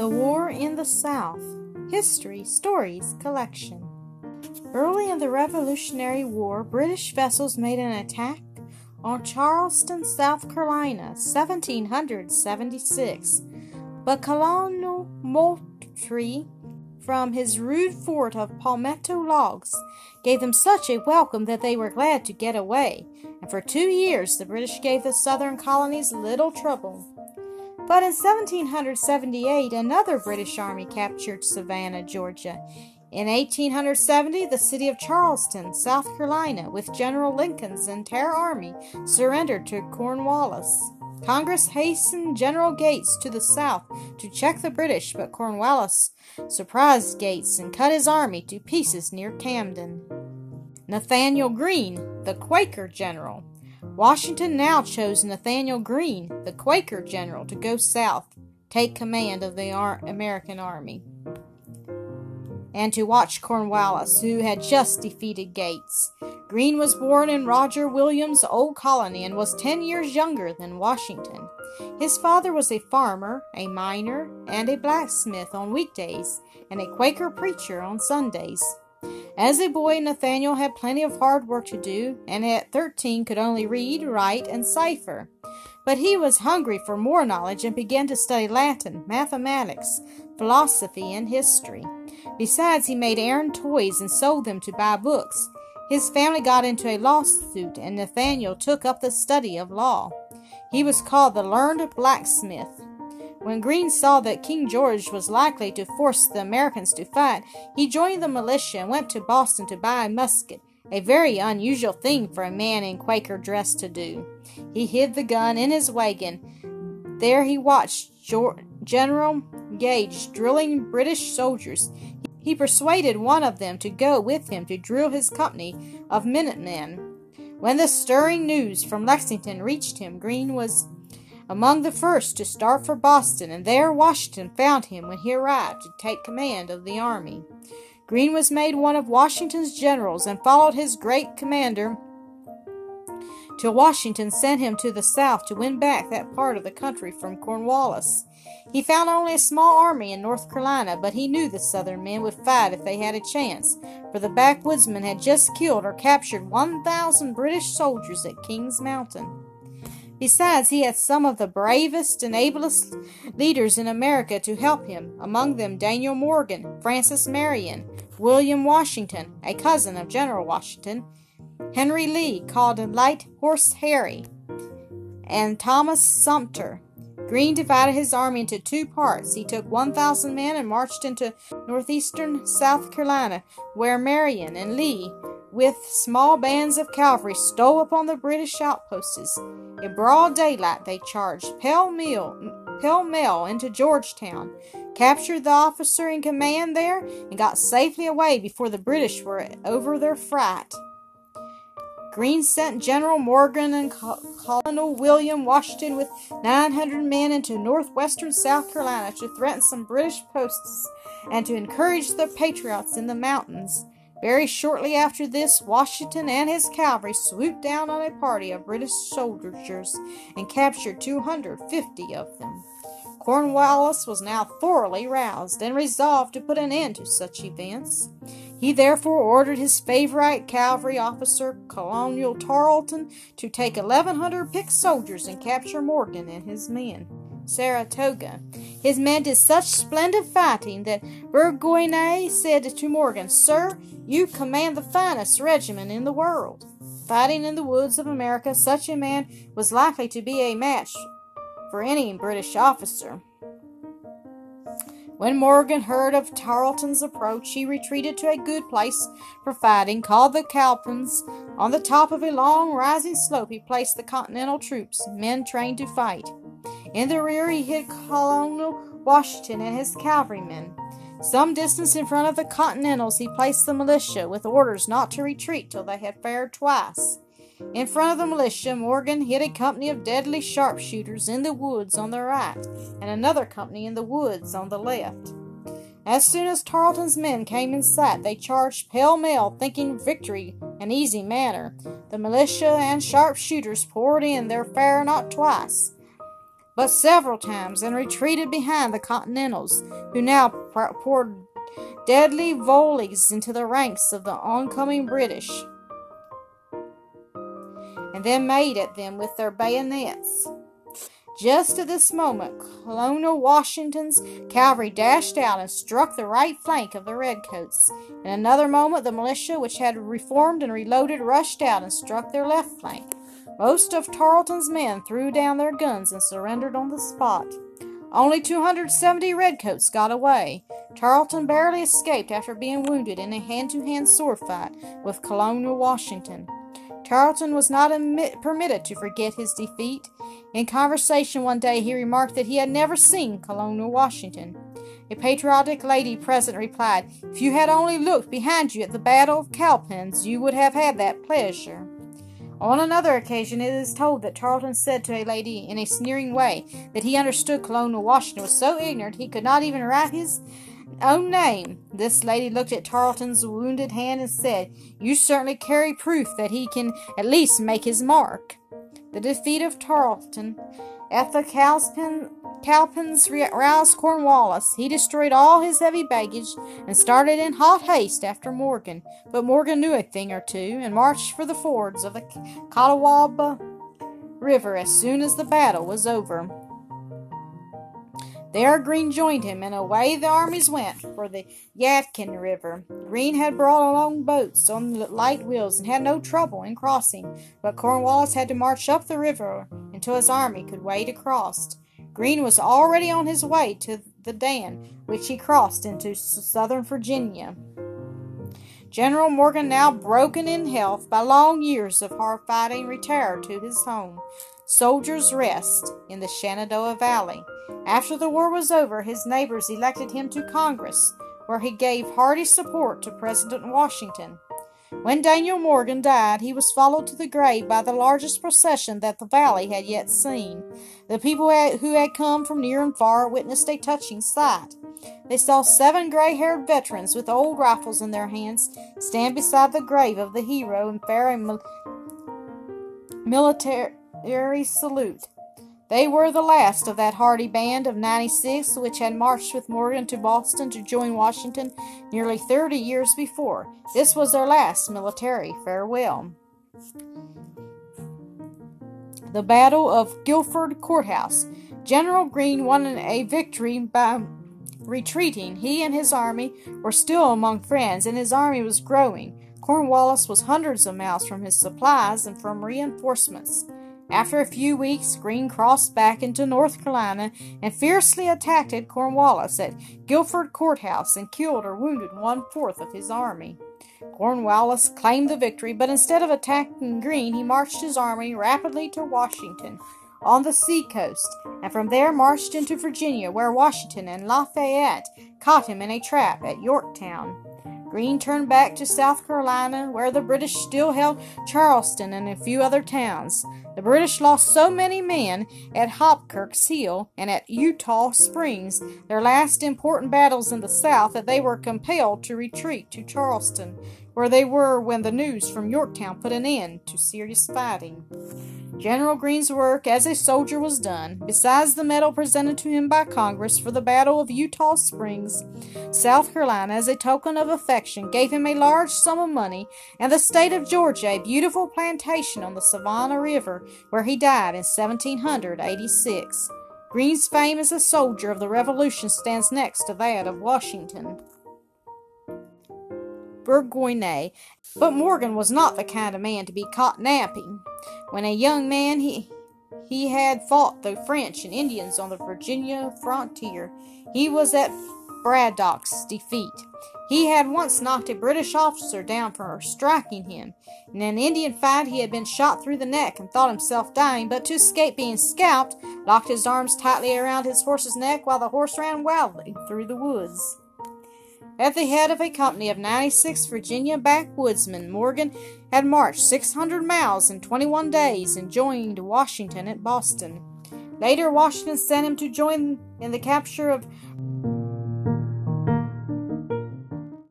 The War in the South History Stories Collection. Early in the Revolutionary War, British vessels made an attack on Charleston, South Carolina, 1776. But Colonel Moultrie, from his rude fort of palmetto logs, gave them such a welcome that they were glad to get away, and for two years the British gave the southern colonies little trouble. But in 1778, another British army captured Savannah, Georgia. In 1870, the city of Charleston, South Carolina, with General Lincoln's entire army, surrendered to Cornwallis. Congress hastened General Gates to the south to check the British, but Cornwallis surprised Gates and cut his army to pieces near Camden. Nathanael Greene, the Quaker general, Washington now chose Nathaniel Greene, the Quaker general, to go south, take command of the Ar- American army, and to watch Cornwallis, who had just defeated Gates. Greene was born in Roger Williams' old colony and was ten years younger than Washington. His father was a farmer, a miner, and a blacksmith on weekdays, and a Quaker preacher on Sundays. As a boy, Nathaniel had plenty of hard work to do, and at thirteen could only read, write, and cipher. But he was hungry for more knowledge and began to study Latin, mathematics, philosophy, and history. Besides, he made errand toys and sold them to buy books. His family got into a lawsuit, and Nathaniel took up the study of law. He was called the learned blacksmith. When Greene saw that King George was likely to force the Americans to fight, he joined the militia and went to Boston to buy a musket, a very unusual thing for a man in Quaker dress to do. He hid the gun in his wagon. There he watched General Gage drilling British soldiers. He persuaded one of them to go with him to drill his company of minutemen. When the stirring news from Lexington reached him, Greene was among the first to start for Boston, and there Washington found him when he arrived to take command of the army. Greene was made one of Washington's generals and followed his great commander till Washington sent him to the south to win back that part of the country from Cornwallis. He found only a small army in North Carolina, but he knew the Southern men would fight if they had a chance, for the backwoodsmen had just killed or captured 1,000 British soldiers at King's Mountain. Besides, he had some of the bravest and ablest leaders in America to help him, among them Daniel Morgan, Francis Marion, William Washington, a cousin of General Washington, Henry Lee, called Light Horse Harry, and Thomas Sumter. Greene divided his army into two parts. He took 1,000 men and marched into northeastern South Carolina, where Marion and Lee with small bands of cavalry stole upon the British outposts. In broad daylight, they charged pell mell, pell mell into Georgetown, captured the officer in command there, and got safely away before the British were over their fright. Greene sent General Morgan and Colonel William Washington with 900 men into northwestern South Carolina to threaten some British posts and to encourage the patriots in the mountains. Very shortly after this, Washington and his cavalry swooped down on a party of British soldiers and captured 250 of them. Cornwallis was now thoroughly roused and resolved to put an end to such events. He therefore ordered his favorite cavalry officer, Colonel Tarleton, to take 1,100 picked soldiers and capture Morgan and his men. Saratoga. His men did such splendid fighting that Burgoyne said to Morgan, Sir, you command the finest regiment in the world. Fighting in the woods of America, such a man was likely to be a match for any British officer. When Morgan heard of Tarleton's approach, he retreated to a good place for fighting, called the Cowpens. On the top of a long rising slope, he placed the Continental troops, men trained to fight. In the rear, he hid Colonel Washington and his cavalrymen. Some distance in front of the Continentals, he placed the militia with orders not to retreat till they had fired twice. In front of the militia, Morgan hid a company of deadly sharpshooters in the woods on the right, and another company in the woods on the left. As soon as Tarleton's men came in sight, they charged pell mell, thinking victory an easy matter. The militia and sharpshooters poured in their fire not twice. But several times and retreated behind the Continentals, who now poured deadly volleys into the ranks of the oncoming British, and then made at them with their bayonets. Just at this moment, Colonel Washington's cavalry dashed out and struck the right flank of the Redcoats. In another moment, the militia, which had reformed and reloaded, rushed out and struck their left flank. Most of Tarleton's men threw down their guns and surrendered on the spot. Only 270 Redcoats got away. Tarleton barely escaped after being wounded in a hand to hand sword fight with Colonel Washington. Tarleton was not admit, permitted to forget his defeat. In conversation one day, he remarked that he had never seen Colonel Washington. A patriotic lady present replied, If you had only looked behind you at the Battle of Cowpens, you would have had that pleasure. On another occasion, it is told that Tarleton said to a lady in a sneering way that he understood Colonel Washington was so ignorant he could not even write his own name. This lady looked at Tarleton's wounded hand and said, You certainly carry proof that he can at least make his mark. The defeat of Tarleton at the Cowpen, Cowpens roused Cornwallis. He destroyed all his heavy baggage and started in hot haste after Morgan. But Morgan knew a thing or two and marched for the fords of the Catawba River as soon as the battle was over. There Greene joined him, and away the armies went for the Yadkin River. Greene had brought along boats on light wheels and had no trouble in crossing, but Cornwallis had to march up the river until his army could wade across. Greene was already on his way to the Dan, which he crossed into southern Virginia. General Morgan, now broken in health by long years of hard fighting, retired to his home, Soldier's Rest, in the Shenandoah Valley. After the war was over, his neighbors elected him to Congress, where he gave hearty support to President Washington. When Daniel Morgan died, he was followed to the grave by the largest procession that the valley had yet seen. The people who had come from near and far witnessed a touching sight. They saw seven gray haired veterans with old rifles in their hands stand beside the grave of the hero and fare a military salute. They were the last of that hardy band of 96 which had marched with Morgan to Boston to join Washington nearly 30 years before. This was their last military farewell. The Battle of Guilford Courthouse. General Greene won a victory by retreating. He and his army were still among friends, and his army was growing. Cornwallis was hundreds of miles from his supplies and from reinforcements. After a few weeks, Greene crossed back into North Carolina and fiercely attacked Cornwallis at Guilford Courthouse and killed or wounded one fourth of his army. Cornwallis claimed the victory, but instead of attacking Greene, he marched his army rapidly to Wilmington on the seacoast, and from there marched into Virginia, where Washington and Lafayette caught him in a trap at Yorktown. Greene turned back to South Carolina, where the British still held Charleston and a few other towns. The British lost so many men at Hobkirk's Hill and at Eutaw Springs, their last important battles in the South, that they were compelled to retreat to Charleston, where they were when the news from Yorktown put an end to serious fighting. General Greene's work as a soldier was done. Besides the medal presented to him by Congress for the Battle of Eutaw Springs, South Carolina, as a token of affection, gave him a large sum of money, and the state of Georgia a beautiful plantation on the Savannah River, where he died in 1786. Greene's fame as a soldier of the Revolution stands next to that of Washington. Burgoyne, but Morgan was not the kind of man to be caught napping. When a young man, he he had fought the French and Indians on the Virginia frontier. He was at Braddock's defeat. He had once knocked a British officer down for striking him. In an Indian fight, he had been shot through the neck and thought himself dying, but to escape being scalped, locked his arms tightly around his horse's neck while the horse ran wildly through the woods. At the head of a company of 96 Virginia backwoodsmen, Morgan had marched 600 miles in 21 days and joined Washington at Boston. Later, Washington sent him to join in the capture of